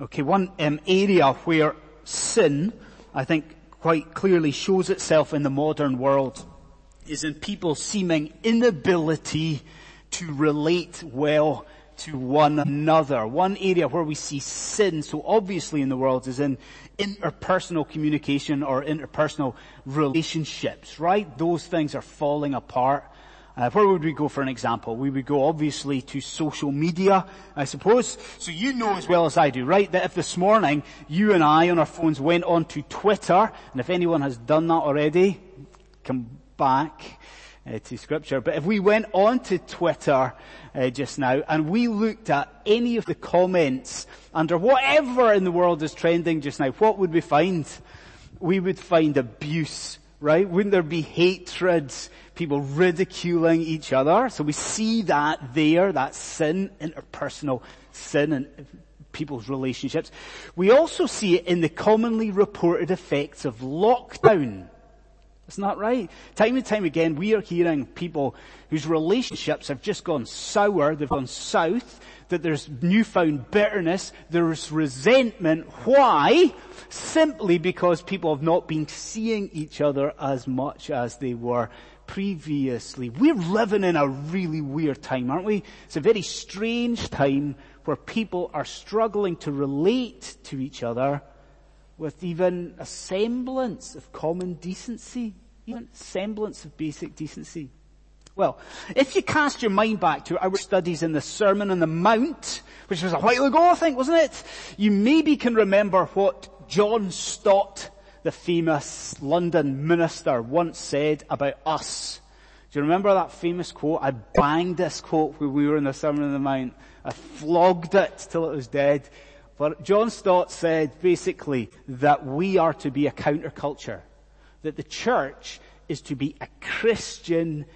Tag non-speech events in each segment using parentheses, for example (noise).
Okay, one um, area where sin, I think, quite clearly shows itself in the modern world is in people's seeming inability to relate well to one another. One area where we see sin so obviously in the world is in interpersonal communication or interpersonal relationships, right? Those things are falling apart. Uh, where would we go for an example? We would go obviously to social media, I suppose. So you know as well as I do, right, that if this morning you and I on our phones went on to Twitter, and if anyone has done that already, come back uh, to scripture, but if we went on to Twitter uh, just now and we looked at any of the comments under whatever in the world is trending just now, what would we find? We would find abuse, right? Wouldn't there be hatred? People ridiculing each other. So we see that there, that sin, interpersonal sin in people's relationships. We also see it in the commonly reported effects of lockdown. Isn't that right? Time and time again, we are hearing people whose relationships have just gone sour, they've gone south, that there's newfound bitterness, there's resentment. Why? Simply because people have not been seeing each other as much as they were previously. We're living in a really weird time, aren't we? It's a very strange time where people are struggling to relate to each other with even a semblance of common decency, even a semblance of basic decency. Well, if you cast your mind back to our studies in the Sermon on the Mount, which was a while ago, I think, wasn't it? You maybe can remember what John Stott the famous London minister once said about us. Do you remember that famous quote? I banged this quote when we were in the Sermon on the Mount. I flogged it till it was dead. But John Stott said basically that we are to be a counterculture. That the church is to be a Christian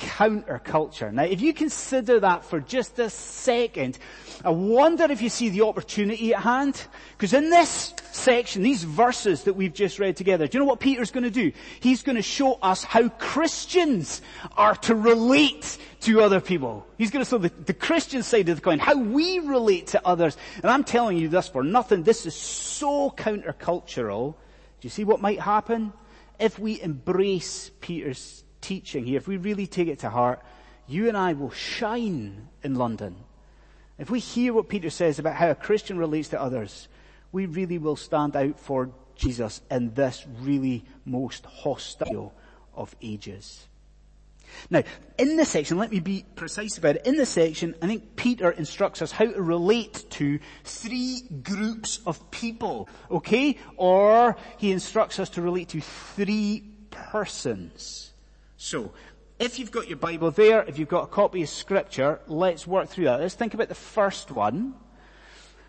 counterculture. Now, if you consider that for just a second, I wonder if you see the opportunity at hand. Because in this section, these verses that we've just read together, do you know what Peter's going to do? He's going to show us how Christians are to relate to other people. He's going to show the, the Christian side of the coin, how we relate to others. And I'm telling you this for nothing. This is so countercultural. Do you see what might happen? If we embrace Peter's teaching here, if we really take it to heart, you and I will shine in London. If we hear what Peter says about how a Christian relates to others, we really will stand out for Jesus in this really most hostile of ages. Now, in this section, let me be precise about it. In this section, I think Peter instructs us how to relate to three groups of people, okay? Or he instructs us to relate to three persons. So, if you've got your Bible there, if you've got a copy of scripture, let's work through that. Let's think about the first one.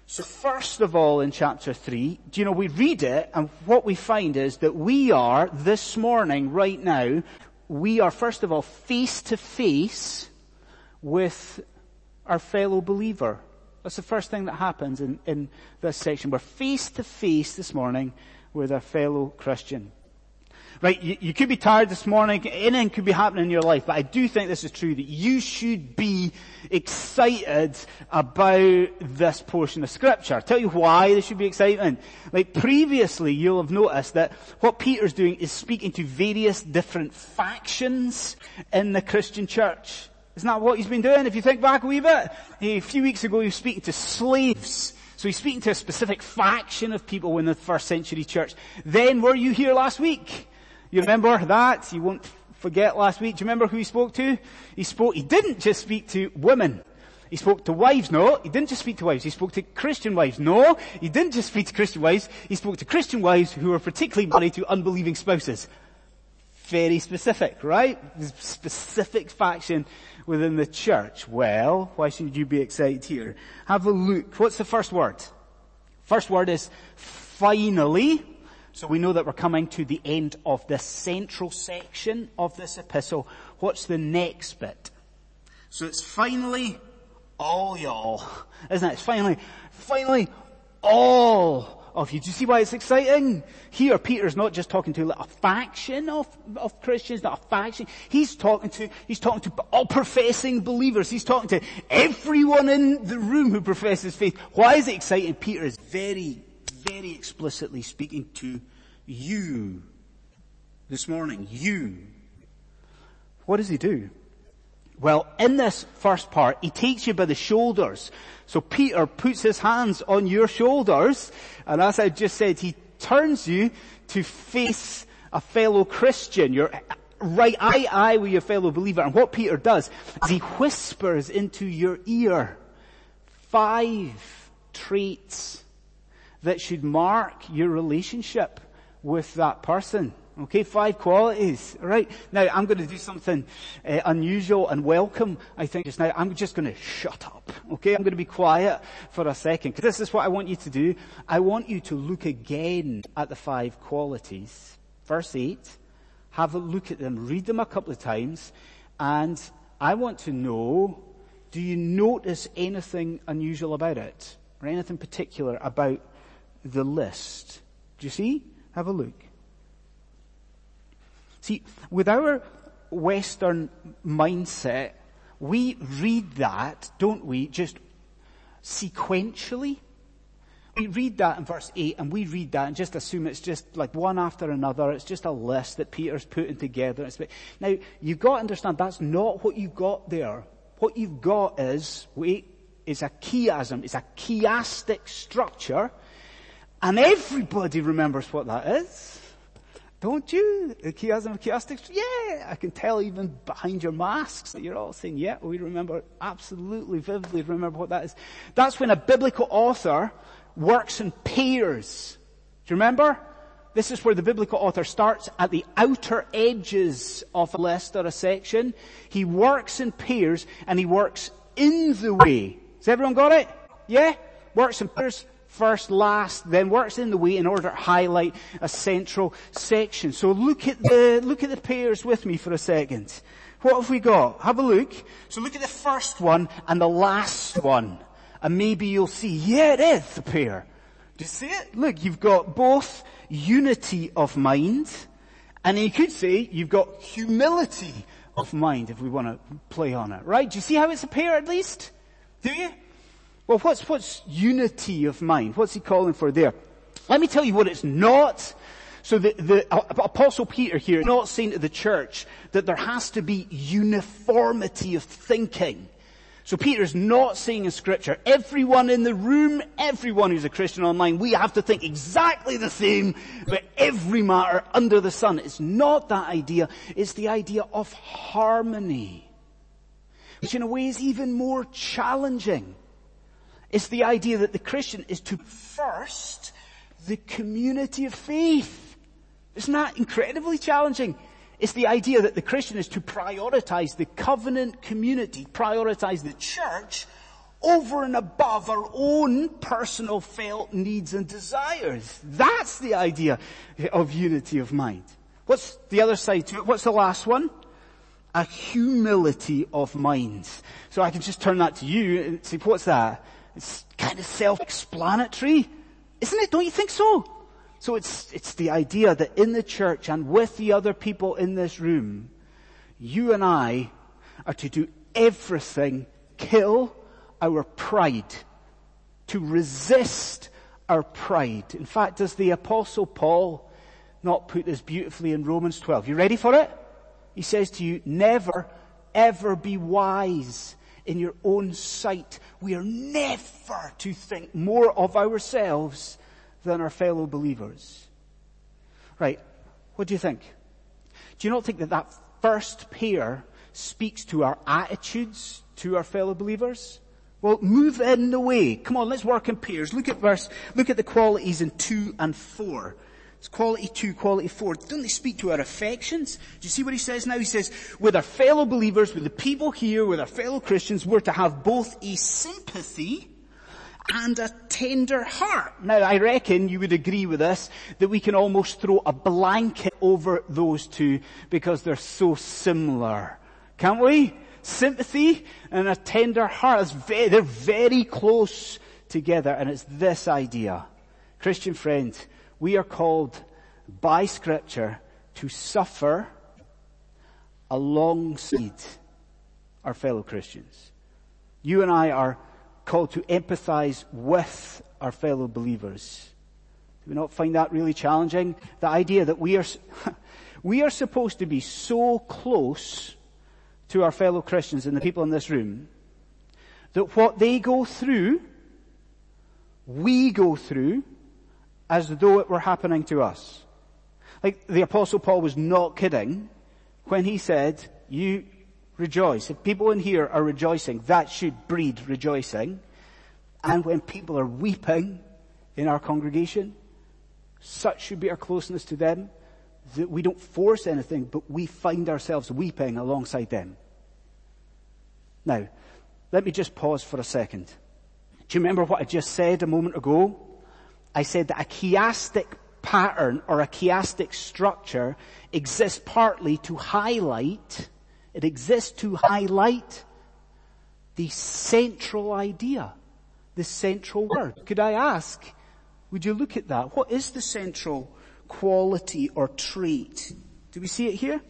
So first of all in chapter 3, do you know, we read it and what we find is that we are, this morning, right now, we are first of all face to face with our fellow believer. That's the first thing that happens in, in this section. We're face to face this morning with our fellow Christian. Right, you, you, could be tired this morning, anything could be happening in your life, but I do think this is true, that you should be excited about this portion of scripture. I'll tell you why there should be excitement. Like previously, you'll have noticed that what Peter's doing is speaking to various different factions in the Christian church. Isn't that what he's been doing? If you think back a wee bit, a few weeks ago he was speaking to slaves. So he's speaking to a specific faction of people in the first century church. Then were you here last week? You remember that? You won't forget last week. Do you remember who he spoke to? He spoke, he didn't just speak to women. He spoke to wives, no. He didn't just speak to wives. He spoke to Christian wives, no. He didn't just speak to Christian wives. He spoke to Christian wives who were particularly married to unbelieving spouses. Very specific, right? Specific faction within the church. Well, why should you be excited here? Have a look. What's the first word? First word is finally. So we know that we're coming to the end of the central section of this epistle. What's the next bit? So it's finally all y'all, isn't it? It's finally, finally all of you. Do you see why it's exciting? Here, Peter's not just talking to a faction of, of Christians, not a faction. He's talking to, he's talking to all professing believers. He's talking to everyone in the room who professes faith. Why is it exciting? Peter is very, very explicitly speaking to you this morning. You. What does he do? Well, in this first part, he takes you by the shoulders. So Peter puts his hands on your shoulders, and as I just said, he turns you to face a fellow Christian. You're right eye eye with your fellow believer. And what Peter does is he whispers into your ear five traits that should mark your relationship with that person. Okay, five qualities. Right now, I'm going to do something uh, unusual and welcome. I think just now, I'm just going to shut up. Okay, I'm going to be quiet for a second because this is what I want you to do. I want you to look again at the five qualities. Verse eight. Have a look at them. Read them a couple of times, and I want to know: Do you notice anything unusual about it, or anything particular about the list? Do you see? Have a look. See, with our Western mindset, we read that, don't we, just sequentially? We read that in verse 8 and we read that and just assume it's just like one after another. It's just a list that Peter's putting together. Now, you've got to understand that's not what you've got there. What you've got is, wait, is a chiasm. It's a chiastic structure. And everybody remembers what that is. Don't you? The chiasm of chiastics? Yeah, I can tell even behind your masks that you're all saying, yeah, we remember, absolutely vividly remember what that is. That's when a biblical author works in pairs. Do you remember? This is where the biblical author starts at the outer edges of a list or a section. He works in pairs and he works in the way. Has everyone got it? Yeah? Works in pairs first, last, then works in the way in order to highlight a central section. So look at the, look at the pairs with me for a second. What have we got? Have a look. So look at the first one and the last one. And maybe you'll see, yeah, it is the pair. Do you see it? Look, you've got both unity of mind, and you could say you've got humility of mind if we want to play on it, right? Do you see how it's a pair at least? Do you? Well, what's, what's unity of mind? What's he calling for there? Let me tell you what it's not. So the, the uh, apostle Peter here not saying to the church that there has to be uniformity of thinking. So Peter's not saying in scripture, everyone in the room, everyone who's a Christian online, we have to think exactly the same about every matter under the sun. It's not that idea. It's the idea of harmony. Which in a way is even more challenging. It's the idea that the Christian is to first the community of faith. Isn't that incredibly challenging? It's the idea that the Christian is to prioritize the covenant community, prioritize the church over and above our own personal felt needs and desires. That's the idea of unity of mind. What's the other side to it? What's the last one? A humility of mind. So I can just turn that to you and say, what's that? It's kind of self-explanatory, isn't it? Don't you think so? So it's, it's the idea that in the church and with the other people in this room, you and I are to do everything, kill our pride, to resist our pride. In fact, does the apostle Paul not put this beautifully in Romans 12? You ready for it? He says to you, never ever be wise in your own sight. We are never to think more of ourselves than our fellow believers. Right. What do you think? Do you not think that that first pair speaks to our attitudes to our fellow believers? Well, move in the way. Come on, let's work in pairs. Look at verse, look at the qualities in two and four. It's quality two, quality four. Don't they speak to our affections? Do you see what he says now? He says, with our fellow believers, with the people here, with our fellow Christians, we're to have both a sympathy and a tender heart. Now I reckon you would agree with us that we can almost throw a blanket over those two because they're so similar. Can't we? Sympathy and a tender heart. Very, they're very close together and it's this idea Christian friend, we are called by scripture to suffer alongside our fellow Christians. You and I are called to empathize with our fellow believers. Do we not find that really challenging? The idea that we are, (laughs) we are supposed to be so close to our fellow Christians and the people in this room that what they go through, we go through as though it were happening to us. Like the apostle Paul was not kidding when he said, you rejoice. If people in here are rejoicing, that should breed rejoicing. And when people are weeping in our congregation, such should be our closeness to them that we don't force anything, but we find ourselves weeping alongside them. Now, let me just pause for a second. Do you remember what I just said a moment ago? I said that a chiastic pattern or a chiastic structure exists partly to highlight, it exists to highlight the central idea, the central word. Could I ask, would you look at that? What is the central quality or trait? Do we see it here?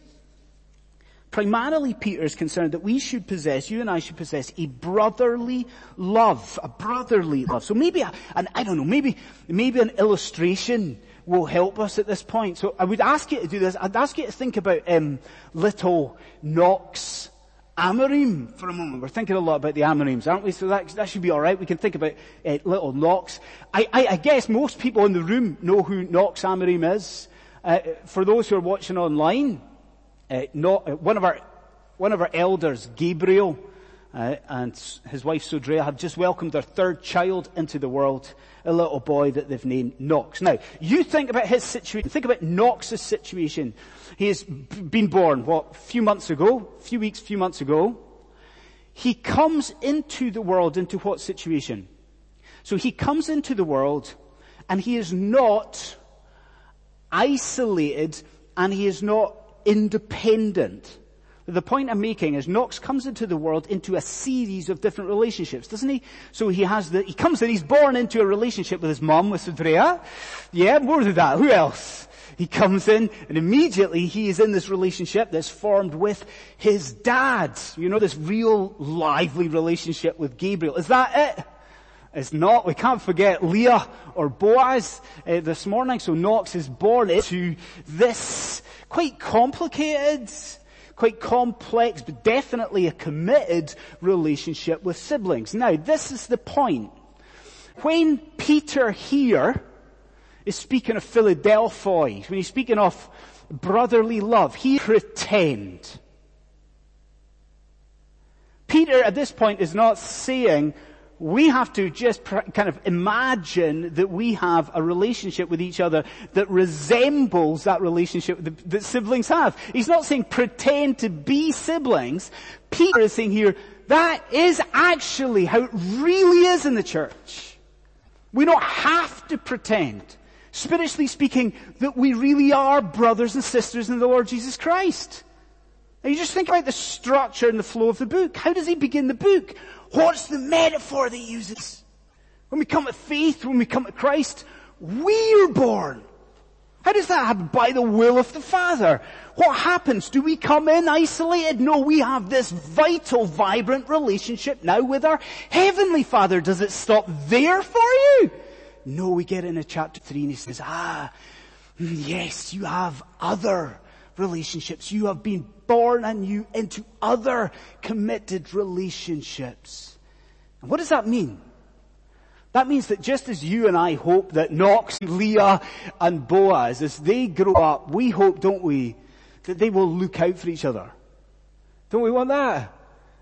Primarily Peter is concerned that we should possess, you and I should possess a brotherly love, a brotherly love. So maybe, and I don't know, maybe, maybe an illustration will help us at this point. So I would ask you to do this. I'd ask you to think about um, little Knox Amorim for a moment. We're thinking a lot about the Amorims, aren't we? So that, that should be alright. We can think about uh, little Knox. I, I, I, guess most people in the room know who Knox Amorim is. Uh, for those who are watching online, uh, not, uh, one of our, one of our elders, Gabriel, uh, and his wife Sodrea have just welcomed their third child into the world, a little boy that they've named Knox. Now, you think about his situation, think about Knox's situation. He has been born, what, a few months ago, a few weeks, few months ago. He comes into the world into what situation? So he comes into the world and he is not isolated and he is not independent. The point I'm making is Knox comes into the world into a series of different relationships, doesn't he? So he has the, he comes in, he's born into a relationship with his mum, with Andrea. Yeah, more than that. Who else? He comes in and immediately he is in this relationship that's formed with his dad. You know, this real lively relationship with Gabriel. Is that it? It's not. We can't forget Leah or Boaz uh, this morning. So Knox is born into this quite complicated, quite complex, but definitely a committed relationship with siblings. Now, this is the point. When Peter here is speaking of Philadelphia, when he's speaking of brotherly love, he pretend. Peter at this point is not saying we have to just kind of imagine that we have a relationship with each other that resembles that relationship that siblings have. He's not saying pretend to be siblings. Peter is saying here, that is actually how it really is in the church. We don't have to pretend, spiritually speaking, that we really are brothers and sisters in the Lord Jesus Christ. Now you just think about the structure and the flow of the book. How does he begin the book? What's the metaphor that he uses? When we come to faith, when we come to Christ, we are born. How does that happen? By the will of the Father. What happens? Do we come in isolated? No, we have this vital, vibrant relationship now with our Heavenly Father. Does it stop there for you? No, we get into chapter 3 and he says, ah, yes, you have other relationships. You have been born anew into other committed relationships. And what does that mean? That means that just as you and I hope that Knox, (laughs) Leah and Boaz, as they grow up, we hope, don't we, that they will look out for each other. Don't we want that?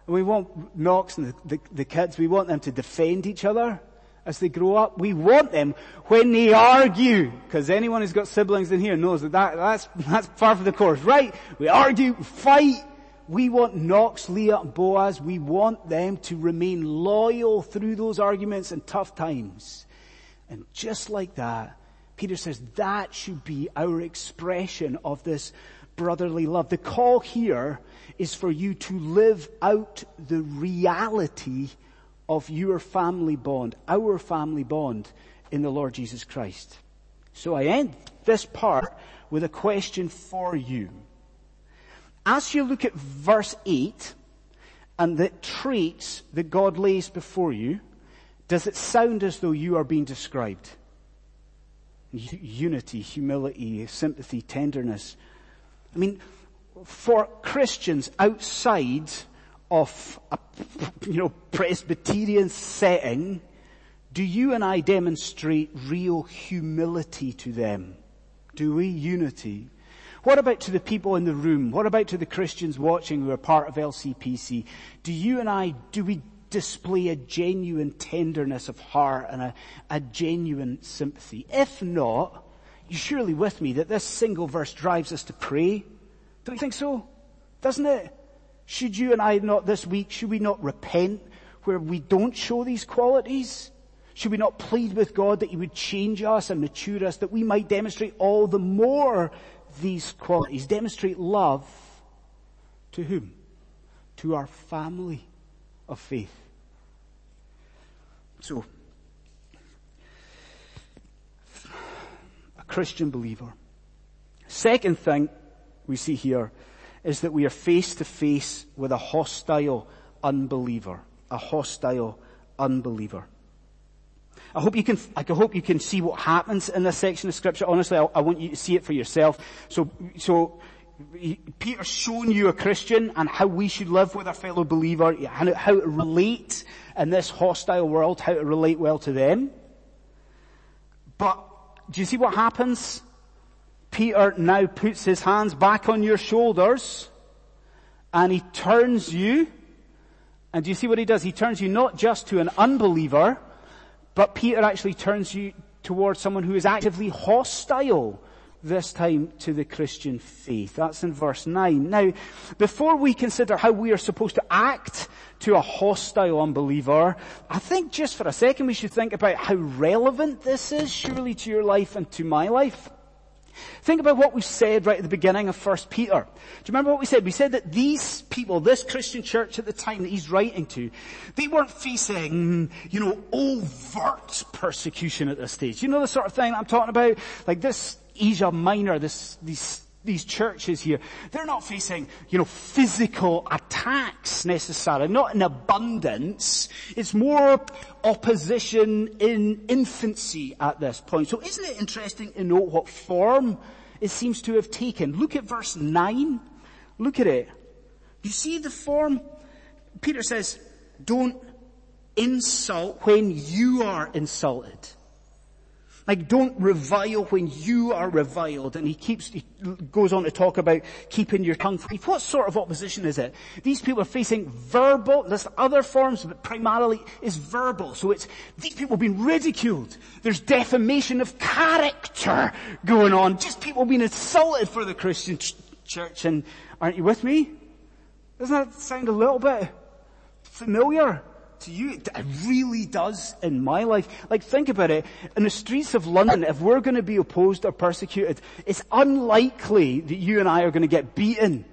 And we want Knox and the, the, the kids, we want them to defend each other as they grow up. We want them when they argue, because anyone who's got siblings in here knows that, that that's, (laughs) that's far from the course, right? We argue, fight. We want Knox, Leah, and Boaz. We want them to remain loyal through those arguments and tough times. And just like that, Peter says that should be our expression of this brotherly love. The call here is for you to live out the reality of your family bond, our family bond in the Lord Jesus Christ. So I end this part with a question for you. As you look at verse 8 and the traits that God lays before you, does it sound as though you are being described? Unity, humility, sympathy, tenderness. I mean, for Christians outside of a, you know, Presbyterian setting, do you and I demonstrate real humility to them? Do we? Unity. What about to the people in the room? What about to the Christians watching who are part of LCPC? Do you and I, do we display a genuine tenderness of heart and a, a genuine sympathy? If not, you're surely with me that this single verse drives us to pray. Don't you think so? Doesn't it? Should you and I not this week, should we not repent where we don't show these qualities? Should we not plead with God that He would change us and mature us that we might demonstrate all the more these qualities? Demonstrate love to whom? To our family of faith. So, a Christian believer. Second thing we see here is that we are face to face with a hostile unbeliever. A hostile unbeliever. I hope you can, I hope you can see what happens in this section of scripture. Honestly, I, I want you to see it for yourself. So, so, Peter's shown you a Christian and how we should live with our fellow believer, how, how to relate in this hostile world, how to relate well to them. But, do you see what happens? Peter now puts his hands back on your shoulders and he turns you, and do you see what he does? He turns you not just to an unbeliever, but Peter actually turns you towards someone who is actively hostile this time to the Christian faith. That's in verse 9. Now, before we consider how we are supposed to act to a hostile unbeliever, I think just for a second we should think about how relevant this is surely to your life and to my life. Think about what we said right at the beginning of 1 Peter. Do you remember what we said? We said that these people, this Christian church at the time that he's writing to, they weren't facing, you know, overt persecution at this stage. You know the sort of thing I'm talking about? Like this Asia Minor, this, these these churches here, they're not facing, you know, physical attacks necessarily, not in abundance. It's more opposition in infancy at this point. So isn't it interesting to note what form it seems to have taken? Look at verse 9. Look at it. You see the form? Peter says, don't insult when you are insulted. Like don't revile when you are reviled. And he keeps, he goes on to talk about keeping your tongue free. What sort of opposition is it? These people are facing verbal, there's other forms, but primarily is verbal. So it's, these people being ridiculed. There's defamation of character going on. Just people being insulted for the Christian ch- church. And aren't you with me? Doesn't that sound a little bit familiar? To you. It really does in my life. Like think about it. In the streets of London, if we're going to be opposed or persecuted, it's unlikely that you and I are going to get beaten.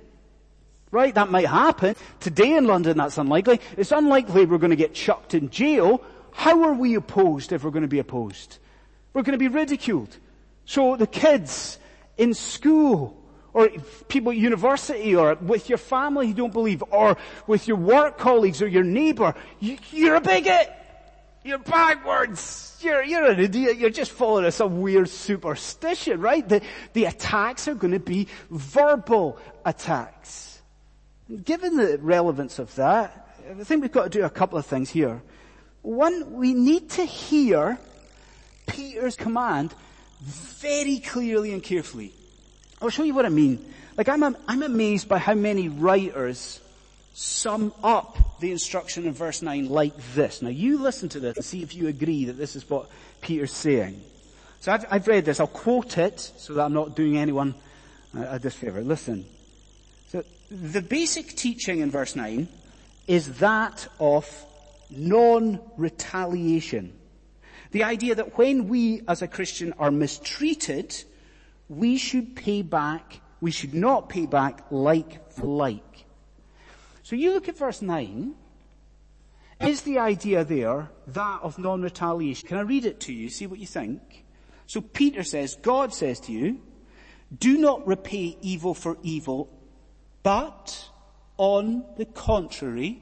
Right? That might happen. Today in London, that's unlikely. It's unlikely we're going to get chucked in jail. How are we opposed if we're going to be opposed? We're going to be ridiculed. So the kids in school, or people at university or with your family who don't believe or with your work colleagues or your neighbor, you, you're a bigot. You're backwards. You're, you're an idiot. You're just following some weird superstition, right? The, the attacks are going to be verbal attacks. Given the relevance of that, I think we've got to do a couple of things here. One, we need to hear Peter's command very clearly and carefully. I'll show you what I mean. Like I'm, I'm amazed by how many writers sum up the instruction in verse 9 like this. Now you listen to this and see if you agree that this is what Peter's saying. So I've, I've read this. I'll quote it so that I'm not doing anyone a disfavor. Listen. So the basic teaching in verse 9 is that of non-retaliation. The idea that when we as a Christian are mistreated, we should pay back, we should not pay back like for like. So you look at verse 9, Is the idea there that of non-retaliation? Can I read it to you? See what you think? So Peter says, God says to you, do not repay evil for evil, but on the contrary,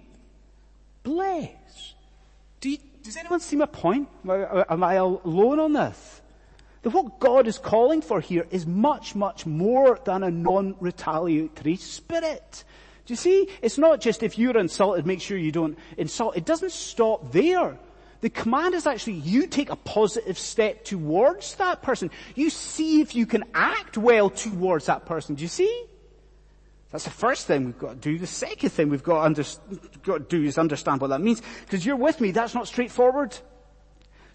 bless. Do you, does anyone see my point? Am I alone on this? That what God is calling for here is much, much more than a non-retaliatory spirit. Do you see? It's not just if you're insulted, make sure you don't insult. It doesn't stop there. The command is actually you take a positive step towards that person. You see if you can act well towards that person. Do you see? That's the first thing we've got to do. The second thing we've got to, under, got to do is understand what that means. Because you're with me, that's not straightforward.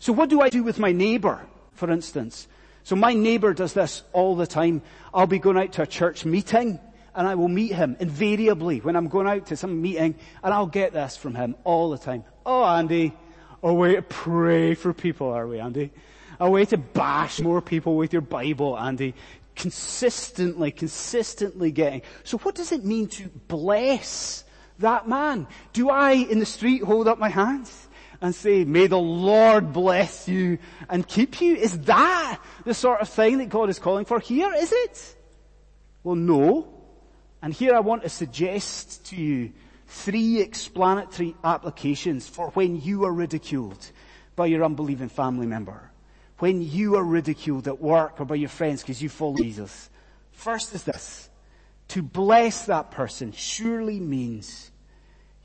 So what do I do with my neighbor, for instance? So my neighbor does this all the time. I'll be going out to a church meeting and I will meet him invariably when I'm going out to some meeting and I'll get this from him all the time. Oh Andy, a way to pray for people, are we Andy? A way to bash more people with your Bible, Andy. Consistently, consistently getting. So what does it mean to bless that man? Do I in the street hold up my hands? And say, may the Lord bless you and keep you? Is that the sort of thing that God is calling for here? Is it? Well, no. And here I want to suggest to you three explanatory applications for when you are ridiculed by your unbelieving family member. When you are ridiculed at work or by your friends because you follow Jesus. First is this. To bless that person surely means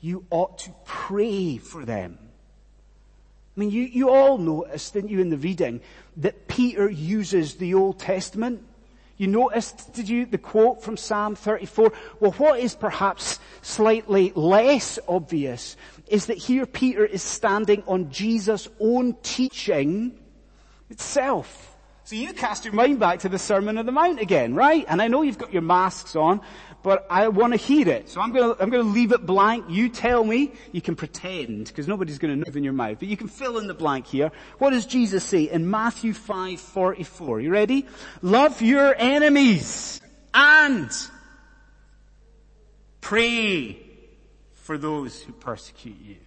you ought to pray for them. I mean, you, you all noticed, didn't you, in the reading, that Peter uses the Old Testament you noticed, did you, the quote from Psalm 34? Well, what is perhaps slightly less obvious is that here Peter is standing on Jesus' own teaching itself. So you cast your mind back to the Sermon on the Mount again, right? And I know you've got your masks on, but I want to hear it. So I'm going to, I'm going to leave it blank. You tell me. You can pretend, because nobody's going to know in your mouth, but you can fill in the blank here. What does Jesus say in Matthew 5:44? You ready? Love your enemies and pray for those who persecute you.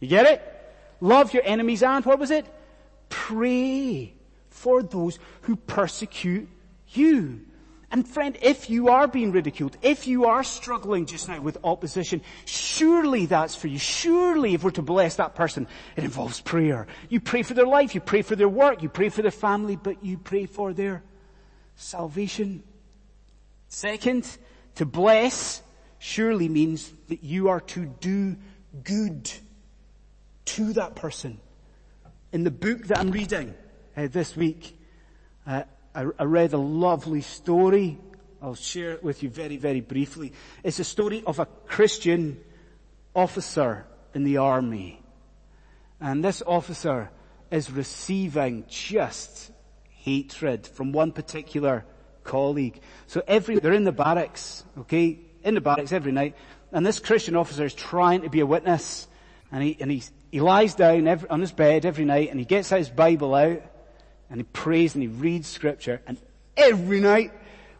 You get it? Love your enemies and what was it? Pray for those who persecute you. And friend, if you are being ridiculed, if you are struggling just now with opposition, surely that's for you. Surely if we're to bless that person, it involves prayer. You pray for their life, you pray for their work, you pray for their family, but you pray for their salvation. Second, to bless surely means that you are to do good to that person. In the book that I'm reading uh, this week, uh, I, I read a lovely story. I'll share it with you very, very briefly. It's a story of a Christian officer in the army. And this officer is receiving just hatred from one particular colleague. So every, they're in the barracks, okay, in the barracks every night, and this Christian officer is trying to be a witness, and he, and he, he lies down every, on his bed every night, and he gets his Bible out, and he prays and he reads scripture and every night,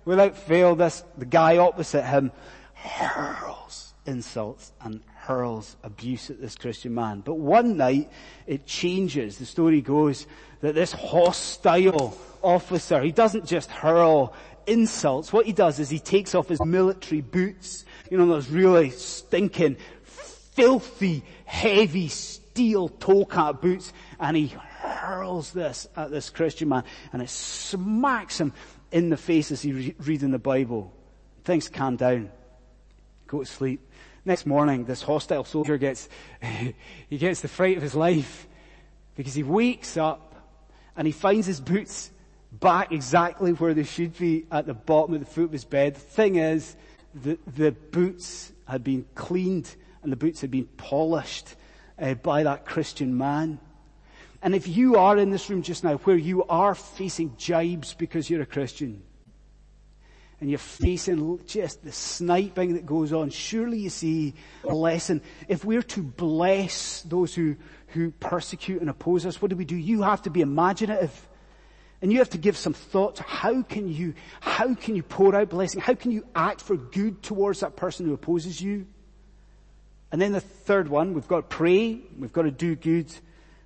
without fail, this, the guy opposite him hurls insults and hurls abuse at this Christian man. But one night, it changes. The story goes that this hostile officer, he doesn't just hurl insults. What he does is he takes off his military boots, you know, those really stinking, filthy, heavy steel toe cap boots, and he hurls this at this Christian man and it smacks him in the face as he's re- reading the Bible. Things calm down. Go to sleep. Next morning, this hostile soldier gets, (laughs) he gets the fright of his life because he wakes up and he finds his boots back exactly where they should be at the bottom of the foot of his bed. The thing is, the, the boots had been cleaned and the boots had been polished uh, by that Christian man. And if you are in this room just now where you are facing jibes because you're a Christian, and you're facing just the sniping that goes on, surely you see a lesson. If we're to bless those who, who persecute and oppose us, what do we do? You have to be imaginative. And you have to give some thought to how can you, how can you pour out blessing? How can you act for good towards that person who opposes you? And then the third one, we've got to pray, we've got to do good.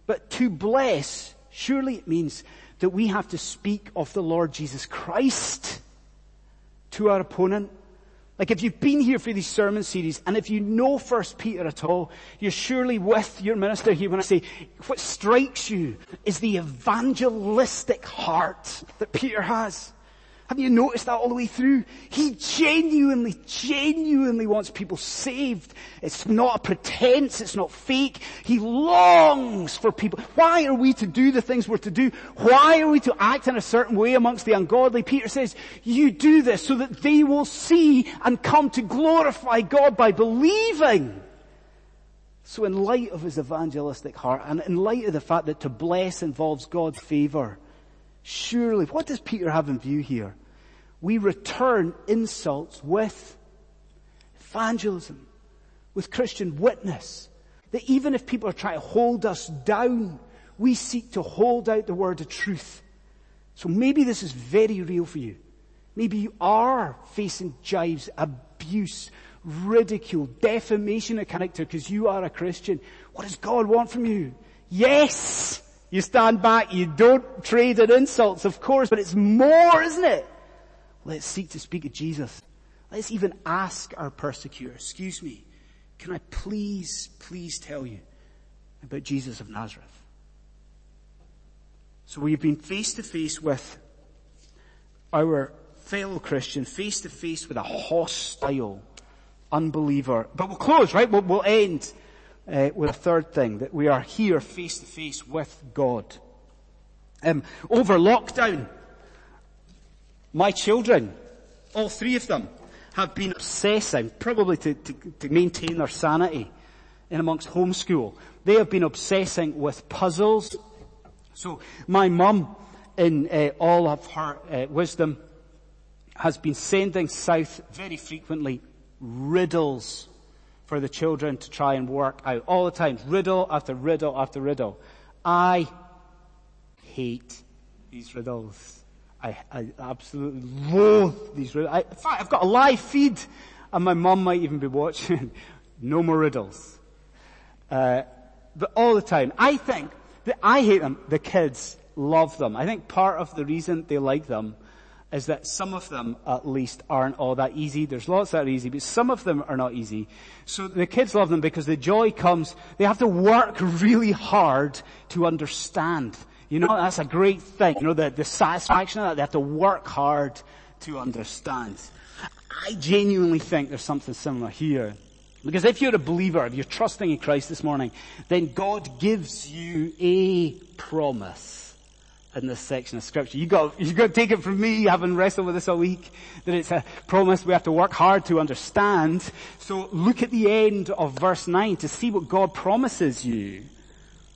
But to bless, surely it means that we have to speak of the Lord Jesus Christ to our opponent. Like if you've been here for these sermon series and if you know First Peter at all, you're surely with your minister here when I say what strikes you is the evangelistic heart that Peter has. Have you noticed that all the way through? He genuinely, genuinely wants people saved. It's not a pretense. It's not fake. He longs for people. Why are we to do the things we're to do? Why are we to act in a certain way amongst the ungodly? Peter says, you do this so that they will see and come to glorify God by believing. So in light of his evangelistic heart and in light of the fact that to bless involves God's favor, surely, what does Peter have in view here? We return insults with evangelism, with Christian witness. That even if people are trying to hold us down, we seek to hold out the word of truth. So maybe this is very real for you. Maybe you are facing jibes, abuse, ridicule, defamation of character because you are a Christian. What does God want from you? Yes! You stand back, you don't trade in insults, of course, but it's more, isn't it? Let's seek to speak of Jesus. Let's even ask our persecutor, excuse me, can I please, please tell you about Jesus of Nazareth? So we've been face to face with our fellow Christian, face to face with a hostile unbeliever. But we'll close, right? We'll, we'll end uh, with a third thing, that we are here face to face with God. Um, over lockdown, my children, all three of them, have been obsessing, probably to, to, to maintain their sanity in amongst homeschool. They have been obsessing with puzzles. So my mum, in uh, all of her uh, wisdom, has been sending south very frequently riddles for the children to try and work out all the time. Riddle after riddle after riddle. I hate these riddles. I, I absolutely loathe these riddles. I, in fact, I've got a live feed, and my mum might even be watching. (laughs) no more riddles. Uh, but all the time. I think that I hate them. The kids love them. I think part of the reason they like them is that some of them at least aren't all that easy. There's lots that are easy, but some of them are not easy. So the kids love them because the joy comes, they have to work really hard to understand. You know, that's a great thing. You know, the, the satisfaction of that, they have to work hard to understand. I genuinely think there's something similar here. Because if you're a believer, if you're trusting in Christ this morning, then God gives you a promise in this section of scripture. You got, you got to take it from me, having wrestled with this all week, that it's a promise we have to work hard to understand. So look at the end of verse 9 to see what God promises you.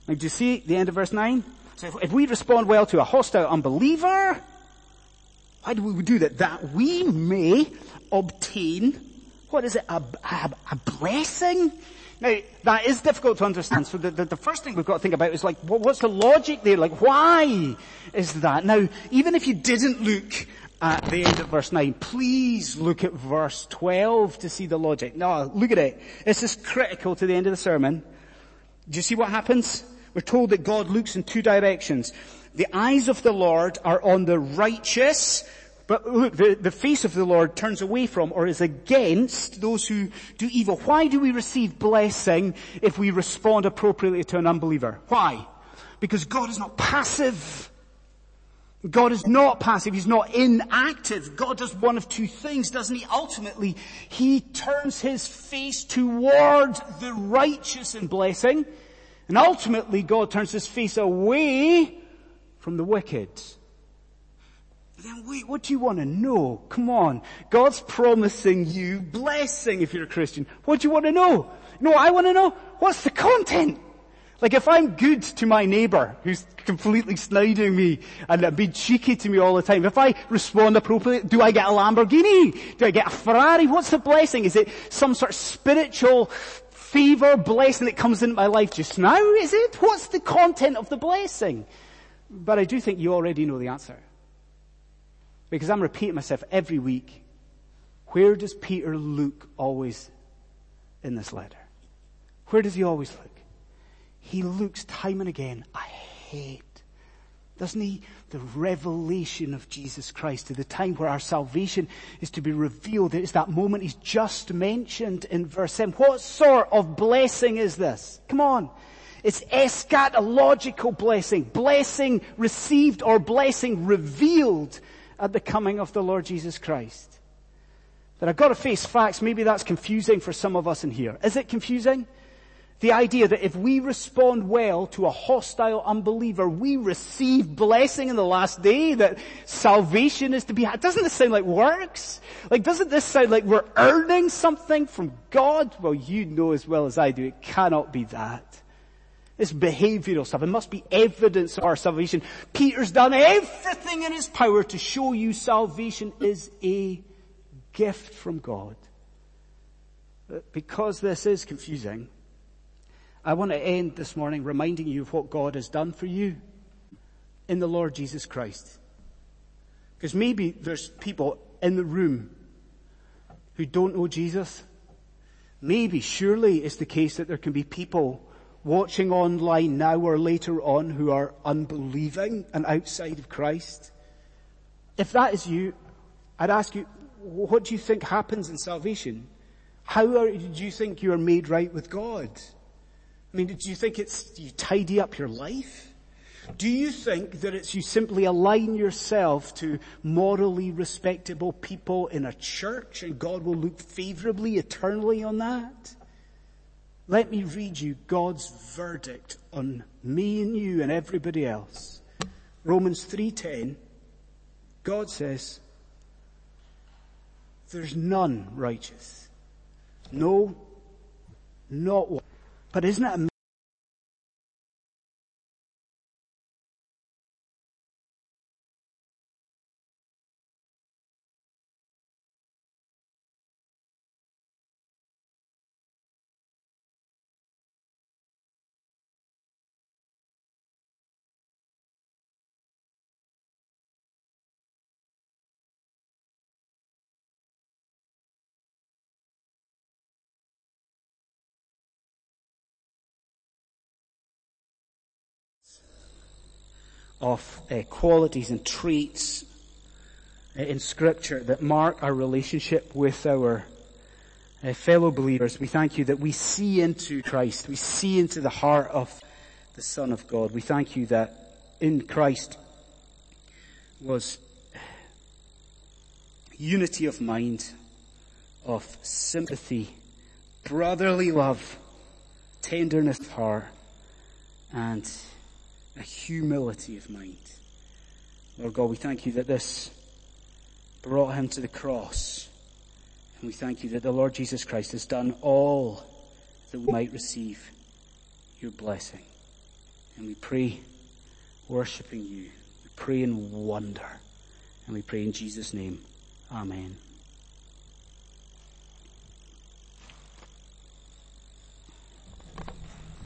Like, do you see the end of verse 9? So if, if we respond well to a hostile unbeliever, why do we do that? That we may obtain, what is it, a, a, a blessing? Now, that is difficult to understand. So the, the, the, first thing we've got to think about is like, what, what's the logic there? Like, why is that? Now, even if you didn't look at the end of verse 9, please look at verse 12 to see the logic. No, look at it. This is critical to the end of the sermon. Do you see what happens? We're told that God looks in two directions. The eyes of the Lord are on the righteous, but look, the, the face of the Lord turns away from or is against those who do evil. Why do we receive blessing if we respond appropriately to an unbeliever? Why? Because God is not passive. God is not passive. He's not inactive. God does one of two things, doesn't he? Ultimately, he turns his face toward the righteous in blessing and ultimately God turns his face away from the wicked. Then wait, what do you want to know? Come on. God's promising you blessing if you're a Christian. What do you want to know? You know I want to know? What's the content? Like if I'm good to my neighbor who's completely sniding me and being cheeky to me all the time, if I respond appropriately, do I get a Lamborghini? Do I get a Ferrari? What's the blessing? Is it some sort of spiritual favor, blessing that comes into my life just now, is it? What's the content of the blessing? But I do think you already know the answer. Because I'm repeating myself every week. Where does Peter look always in this letter? Where does he always look? He looks time and again ahead. Doesn't he? The revelation of Jesus Christ to the time where our salvation is to be revealed. It's that moment he's just mentioned in verse 7. What sort of blessing is this? Come on. It's eschatological blessing. Blessing received or blessing revealed at the coming of the Lord Jesus Christ. But I've got to face facts. Maybe that's confusing for some of us in here. Is it confusing? The idea that if we respond well to a hostile unbeliever, we receive blessing in the last day, that salvation is to be had. Doesn't this sound like works? Like, doesn't this sound like we're earning something from God? Well, you know as well as I do, it cannot be that. It's behavioral stuff. It must be evidence of our salvation. Peter's done everything in his power to show you salvation is a gift from God. But because this is confusing, I want to end this morning reminding you of what God has done for you in the Lord Jesus Christ. Because maybe there's people in the room who don't know Jesus. Maybe, surely it's the case that there can be people watching online now or later on who are unbelieving and outside of Christ. If that is you, I'd ask you, what do you think happens in salvation? How are, do you think you are made right with God? I mean, do you think it's you tidy up your life? Do you think that it's you simply align yourself to morally respectable people in a church and God will look favorably eternally on that? Let me read you God's verdict on me and you and everybody else. Romans 3:10 God says there's none righteous. No, not one. But isn't it of uh, qualities and traits uh, in scripture that mark our relationship with our uh, fellow believers. We thank you that we see into Christ. We see into the heart of the Son of God. We thank you that in Christ was unity of mind, of sympathy, brotherly love, tenderness of heart, and a humility of mind. Lord God, we thank you that this brought him to the cross. And we thank you that the Lord Jesus Christ has done all that we might receive your blessing. And we pray, worshiping you. We pray in wonder. And we pray in Jesus' name. Amen.